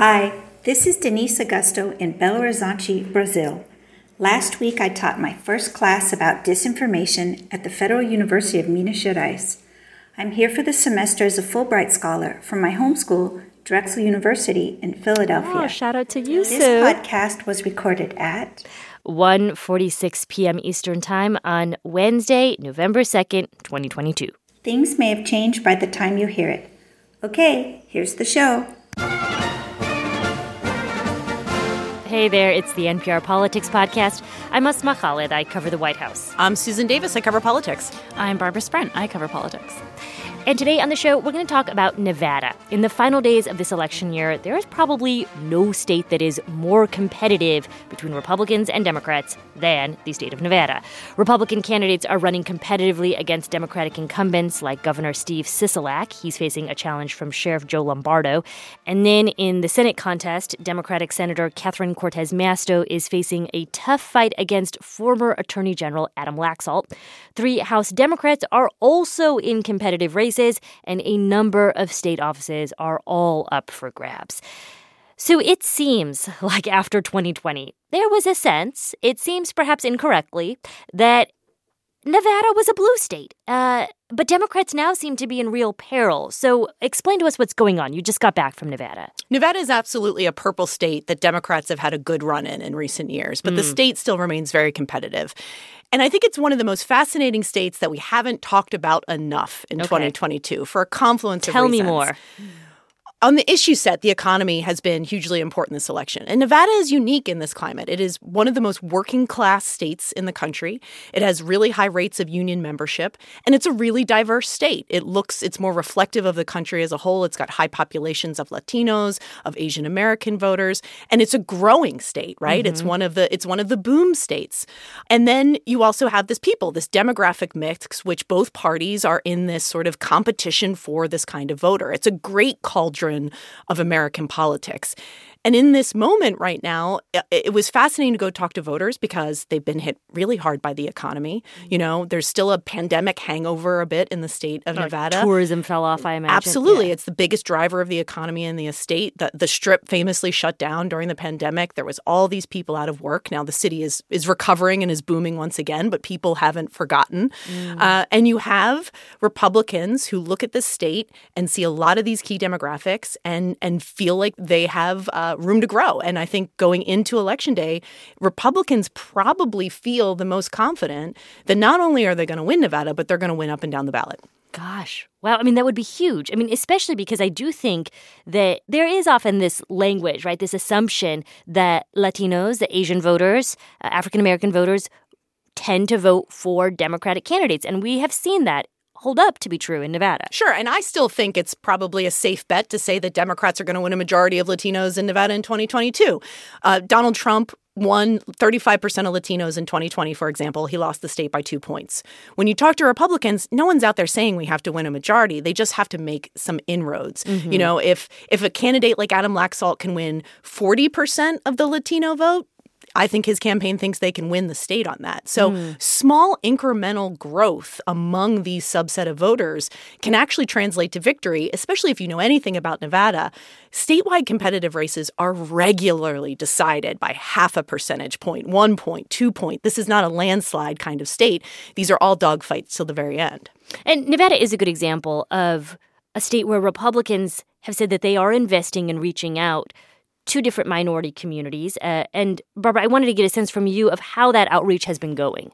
Hi, this is Denise Augusto in Belo Horizonte, Brazil. Last week I taught my first class about disinformation at the Federal University of Minas Gerais. I'm here for the semester as a Fulbright Scholar from my home school, Drexel University in Philadelphia. Oh, shout out to you, Sue. This podcast was recorded at 1:46 p.m. Eastern Time on Wednesday, November 2nd, 2022. Things may have changed by the time you hear it. Okay, here's the show. Hey there, it's the NPR Politics Podcast. I'm Asma Khalid. I cover the White House. I'm Susan Davis. I cover politics. I'm Barbara Sprunt. I cover politics. And today on the show, we're going to talk about Nevada. In the final days of this election year, there is probably no state that is more competitive between Republicans and Democrats than the state of Nevada. Republican candidates are running competitively against Democratic incumbents like Governor Steve Sisolak. He's facing a challenge from Sheriff Joe Lombardo. And then in the Senate contest, Democratic Senator Catherine Cortez Masto is facing a tough fight against former Attorney General Adam Laxalt. Three House Democrats are also in competitive races, and a number of state offices are all up for grabs. So it seems like after 2020, there was a sense, it seems perhaps incorrectly, that Nevada was a blue state. Uh, but Democrats now seem to be in real peril. So explain to us what's going on. You just got back from Nevada. Nevada is absolutely a purple state that Democrats have had a good run in in recent years, but the state still remains very competitive. And I think it's one of the most fascinating states that we haven't talked about enough in Okay. 2022 for a confluence of Tell me more. On the issue set, the economy has been hugely important this election. And Nevada is unique in this climate. It is one of the most working class states in the country. It has really high rates of union membership, and it's a really diverse state. It looks it's more reflective of the country as a whole. It's got high populations of Latinos, of Asian American voters, and it's a growing state, right? It's mm-hmm. one of the it's one of the boom states. And then you also have this people, this demographic mix which both parties are in this sort of competition for this kind of voter. It's a great cauldron of American politics. And in this moment right now, it was fascinating to go talk to voters because they've been hit really hard by the economy. You know, there's still a pandemic hangover a bit in the state of Nevada. Tourism fell off, I imagine. Absolutely. Yeah. It's the biggest driver of the economy in the estate. The, the strip famously shut down during the pandemic. There was all these people out of work. Now the city is is recovering and is booming once again, but people haven't forgotten. Uh, and you have Republicans who look at the state and see a lot of these key demographics and and feel like they have uh, room to grow. And I think going into election day, Republicans probably feel the most confident that not only are they going to win Nevada, but they're going to win up and down the ballot. Gosh. Wow. I mean, that would be huge. I mean, especially because I do think that there is often this language, right? This assumption that Latinos, the Asian voters, uh, African American voters tend to vote for Democratic candidates. And we have seen that hold up to be true in Nevada. Sure, and I still think it's probably a safe bet to say that Democrats are going to win a majority of Latinos in Nevada in 2022. Uh, Donald Trump won 35% of Latinos in 2020, for example. He lost the state by two points. When you talk to Republicans, no one's out there saying we have to win a majority. They just have to make some inroads. You know, if if a candidate like Adam Laxalt can win 40% of the Latino vote, I think his campaign thinks they can win the state on that. So, hmm. small incremental growth among these subset of voters can actually translate to victory, especially if you know anything about Nevada. Statewide competitive races are regularly decided by half a percentage point, one point, two point. This is not a landslide kind of state. These are all dogfights till the very end. And Nevada is a good example of a state where Republicans have said that they are investing and reaching out to different minority communities. Uh, and Barbara, I wanted to get a sense from you of how that outreach has been going.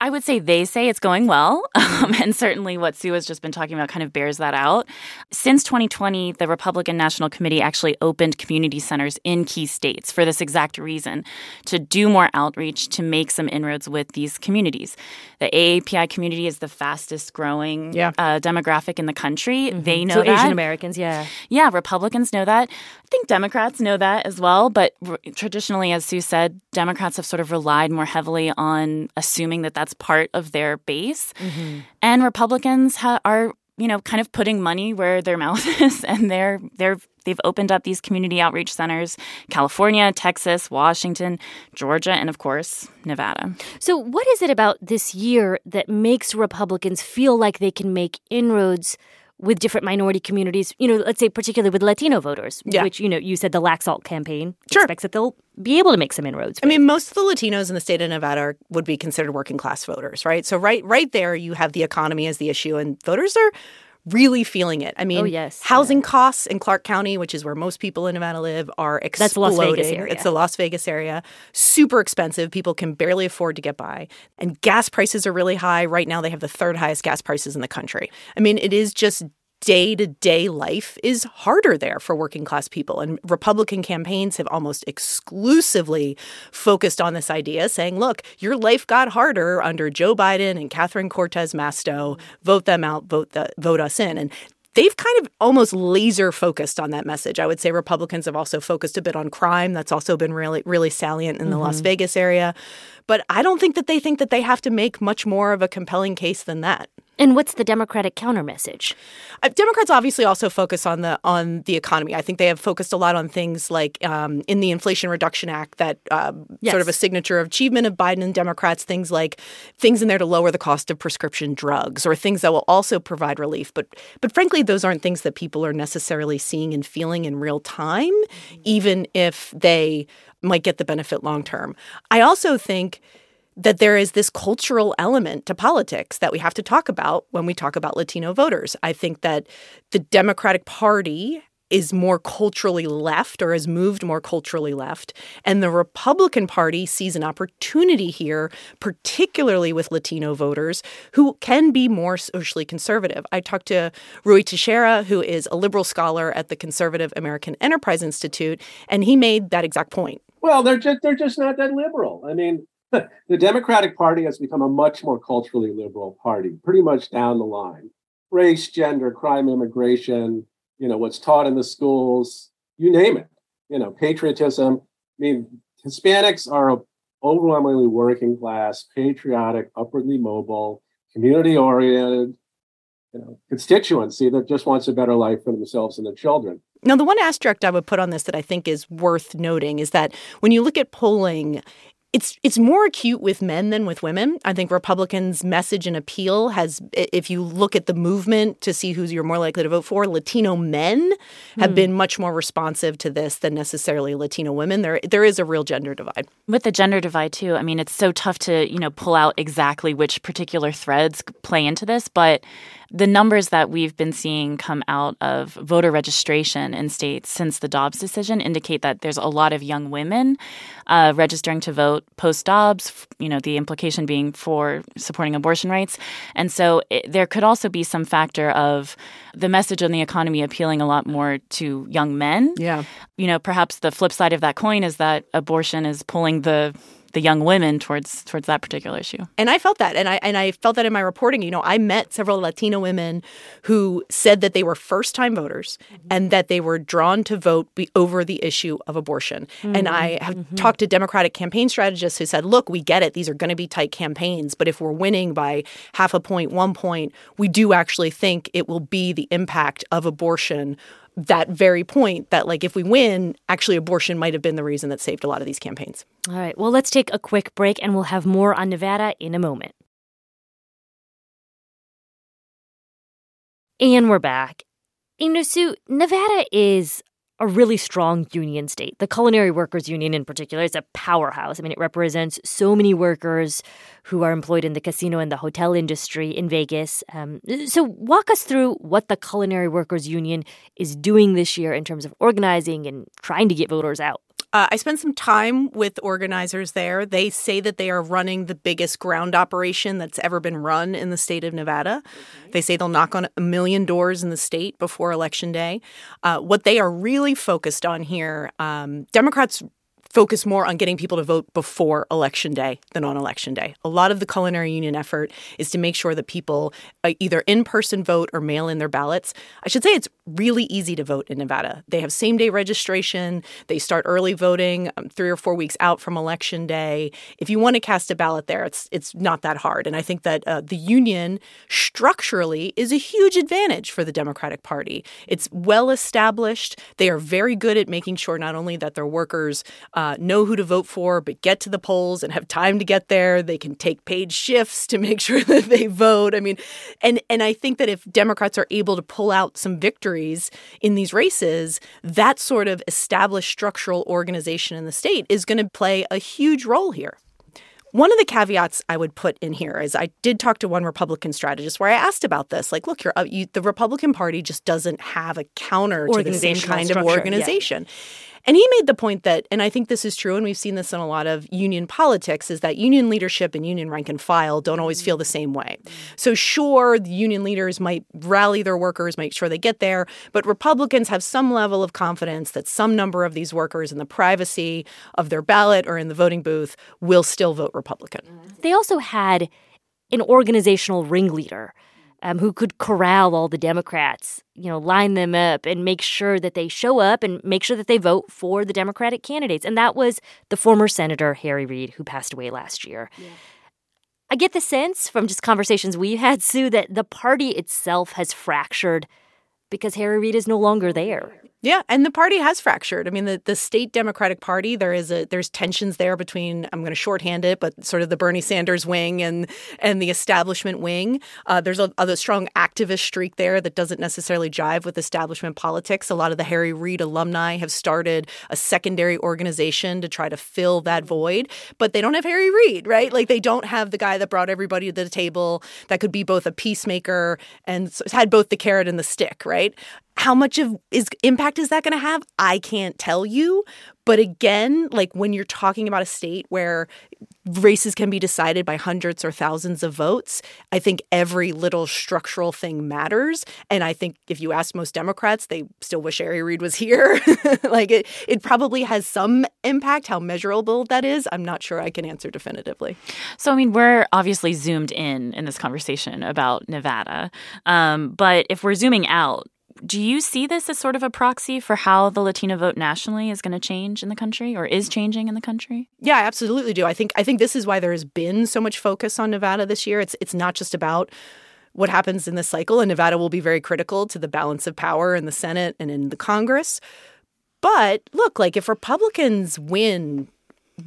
I would say they say it's going well. Um, and certainly what Sue has just been talking about kind of bears that out. Since 2020, the Republican National Committee actually opened community centers in key states for this exact reason to do more outreach, to make some inroads with these communities. The AAPI community is the fastest growing Yeah. uh, demographic in the country. They know so that. Asian Americans, yeah. Yeah, Republicans know that. I think Democrats know that as well. But r- traditionally, as Sue said, Democrats have sort of relied more heavily on assuming that that's part of their base. Mm-hmm. And Republicans ha- are, you know, kind of putting money where their mouth is, and they're they're they've opened up these community outreach centers: California, Texas, Washington, Georgia, and of course Nevada. So, what is it about this year that makes Republicans feel like they can make inroads with different minority communities, you know, let's say particularly with Latino voters, yeah. which, you know, you said the Laxalt campaign sure. expects that they'll be able to make some inroads. With. I mean, most of the Latinos in the state of Nevada are, would be considered working class voters, right? So right right there you have the economy as the issue and voters are really feeling it. I oh, mean, oh, yes. housing yeah. costs in Clark County, which is where most people in Nevada live, are exploding. That's Las Vegas area. It's the Las Vegas area. Super expensive. People can barely afford to get by. And gas prices are really high. Right now, they have the third highest gas prices in the country. I mean, it is just day to day life is harder there for working class people. And Republican campaigns have almost exclusively focused on this idea, saying, look, your life got harder under Joe Biden and Catherine Cortez Masto. Vote them out, vote, the, vote us in. And they've kind of almost laser focused on that message. I would say Republicans have also focused a bit on crime. That's also been really, really salient in the mm-hmm. Las Vegas area. But I don't think that they think that they have to make much more of a compelling case than that. And what's the Democratic counter message? Uh, Democrats obviously also focus on the on the economy. I think they have focused a lot on things like um, in the Inflation Reduction Act, that uh, yes. sort of a signature of achievement of Biden and Democrats. Things like things in there to lower the cost of prescription drugs, or things that will also provide relief. But but frankly, those aren't things that people are necessarily seeing and feeling in real time, even if they might get the benefit long term. I also think that there is this cultural element to politics that we have to talk about when we talk about Latino voters. I think that the Democratic Party is more culturally left or has moved more culturally left. And the Republican Party sees an opportunity here, particularly with Latino voters who can be more socially conservative. I talked to Ruy Teixeira, who is a liberal scholar at the Conservative American Enterprise Institute, and he made that exact point. Well, they're just they're just not that liberal. I mean, the Democratic Party has become a much more culturally liberal party, pretty much down the line. Race, gender, crime, immigration, you know, what's taught in the schools, you name it. You know, patriotism. I mean, Hispanics are overwhelmingly working class, patriotic, upwardly mobile, community oriented, you know, constituency that just wants a better life for themselves and their children. Now, the one asterisk I would put on this that I think is worth noting is that when you look at polling it's it's more acute with men than with women. I think Republicans' message and appeal has, if you look at the movement to see who's you're more likely to vote for, Latino men have mm. been much more responsive to this than necessarily Latino women. There there is a real gender divide. With the gender divide too, I mean, it's so tough to you know pull out exactly which particular threads play into this, but the numbers that we've been seeing come out of voter registration in states since the Dobbs decision indicate that there's a lot of young women uh, registering to vote post Dobbs, you know, the implication being for supporting abortion rights. And so it, there could also be some factor of the message on the economy appealing a lot more to young men. Yeah. You know, perhaps the flip side of that coin is that abortion is pulling the the young women towards towards that particular issue. And I felt that, and I and I felt that in my reporting. You know, I met several Latino women who said that they were first time voters mm-hmm. and that they were drawn to vote be, over the issue of abortion. Mm-hmm. And I have mm-hmm. talked to Democratic campaign strategists who said, "Look, we get it; these are going to be tight campaigns, but if we're winning by half a point, one point, we do actually think it will be the impact of abortion." That very point that like if we win actually abortion might have been the reason that saved a lot of these campaigns. All right well let's take a quick break and we'll have more on nevada in a moment. And we're back. You know sue nevada is a really strong union state. The Culinary Workers Union, in particular, is a powerhouse. I mean, it represents so many workers who are employed in the casino and the hotel industry in Vegas. Um, so, walk us through what the Culinary Workers Union is doing this year in terms of organizing and trying to get voters out. Uh, I spent some time with organizers there. They say that they are running the biggest ground operation that's ever been run in the state of Nevada. They say they'll knock on a million doors in the state before Election Day. Uh, what they are really focused on here, um, Democrats focus more on getting people to vote before election day than on election day. A lot of the culinary union effort is to make sure that people uh, either in person vote or mail in their ballots. I should say it's really easy to vote in Nevada. They have same day registration. They start early voting um, three or four weeks out from election day. If you want to cast a ballot there, it's it's not that hard. And I think that uh, the union structurally is a huge advantage for the Democratic Party. It's well established. They are very good at making sure not only that their workers uh, know who to vote for, but get to the polls and have time to get there. They can take paid shifts to make sure that they vote. I mean, and and I think that if Democrats are able to pull out some victories in these races, that sort of established structural organization in the state is going to play a huge role here. One of the caveats I would put in here is I did talk to one Republican strategist where I asked about this. Like, look, uh, you, the Republican Party just doesn't have a counter to the same kind of organization. And he made the point that, and I think this is true, and we've seen this in a lot of union politics, is that union leadership and union rank and file don't always feel the same way. So, sure, the union leaders might rally their workers, make sure they get there, but Republicans have some level of confidence that some number of these workers in the privacy of their ballot or in the voting booth will still vote Republican. They also had an organizational ringleader um, who could corral all the Democrats, you know, line them up and make sure that they show up and make sure that they vote for the Democratic candidates. And that was the former Senator Harry Reid, who passed away last year. Yeah. I get the sense from just conversations we've had, Sue, that the party itself has fractured because Harry Reid is no longer there. Yeah, and the party has fractured. I mean, the, the state Democratic Party, there is a there's tensions there between I'm going to shorthand it, but sort of the Bernie Sanders wing and and the establishment wing. Uh, there's a, a, strong activist streak there that doesn't necessarily jive with establishment politics. A lot of the Harry Reid alumni have started a secondary organization to try to fill that void, but they don't have Harry Reid, right? Like they don't have the guy that brought everybody to the table that could be both a peacemaker and had both the carrot and the stick, right? How much of is impact is that going to have? I can't tell you. But again like when you're talking about a state where races can be decided by hundreds or thousands of votes i think every little structural thing matters. And i think if you ask most democrats they still wish harry reid was here. Like it, it probably has some impact how measurable that is. I'm not sure i can answer definitively. So i mean we're obviously zoomed in in this conversation about nevada. Um, but if we're zooming out do you see this as sort of a proxy for how the Latino vote nationally is going to change in the country or is changing in the country? Yeah, I absolutely do. I think I think this is why there has been so much focus on Nevada this year. It's it's not just about what happens in this cycle and Nevada will be very critical to the balance of power in the Senate and in the Congress. But look, like if Republicans win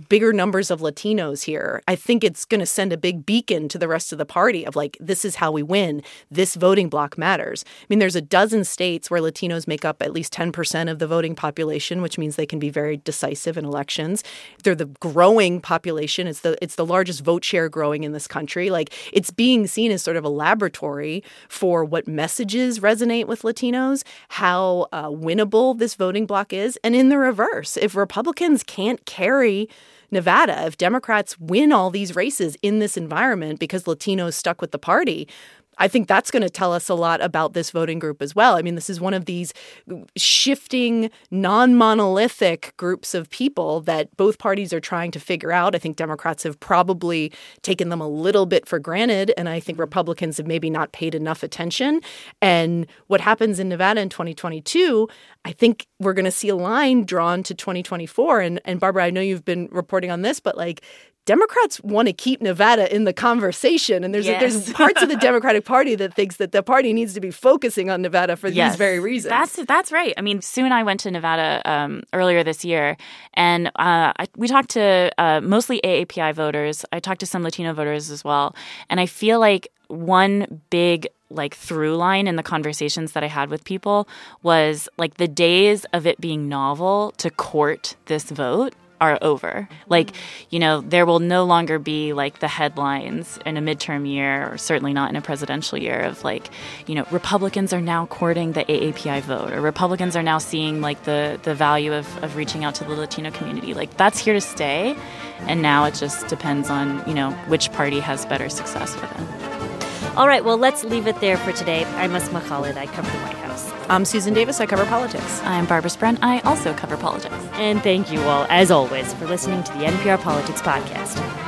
bigger numbers of Latinos here, I think it's going to send a big beacon to the rest of the party of like, this is how we win. This voting block matters. I mean, there's a dozen states where Latinos make up at least 10% of the voting population, which means they can be very decisive in elections. They're the growing population. It's the it's the largest vote share growing in this country. Like it's being seen as sort of a laboratory for what messages resonate with Latinos, how uh, winnable this voting block is, and in the reverse, if Republicans can't carry Nevada, if Democrats win all these races in this environment because Latinos stuck with the party, I think that's going to tell us a lot about this voting group as well. I mean, this is one of these shifting, non monolithic groups of people that both parties are trying to figure out. I think Democrats have probably taken them a little bit for granted, and I think Republicans have maybe not paid enough attention. And what happens in Nevada in 2022, I think we're going to see a line drawn to 2024. And, and Barbara, I know you've been reporting on this, but like Democrats want to keep Nevada in the conversation, and there's yes. there's parts of the Democratic Party that thinks that the party needs to be focusing on Nevada for yes. these very reasons. That's that's right. I mean, Sue and I went to Nevada um, earlier this year, and uh, I, we talked to uh, mostly AAPI voters. I talked to some Latino voters as well, and I feel like one big like through line in the conversations that I had with people was like the days of it being novel to court this vote are over. Like, mm-hmm. you know, there will no longer be like the headlines in a midterm year, or certainly not in a presidential year, of like, you know, Republicans are now courting the AAPI vote, or Republicans are now seeing like the the value of, of reaching out to the Latino community. Like, that's here to stay. And now it just depends on, you know, which party has better success with it. All right, well, let's leave it there for today. I'm Asma Khalid. I cover the White. I'm Susan Davis. I cover politics. I'm Barbara Sprunt. I also cover politics. And thank you all, as always, for listening to the NPR Politics Podcast.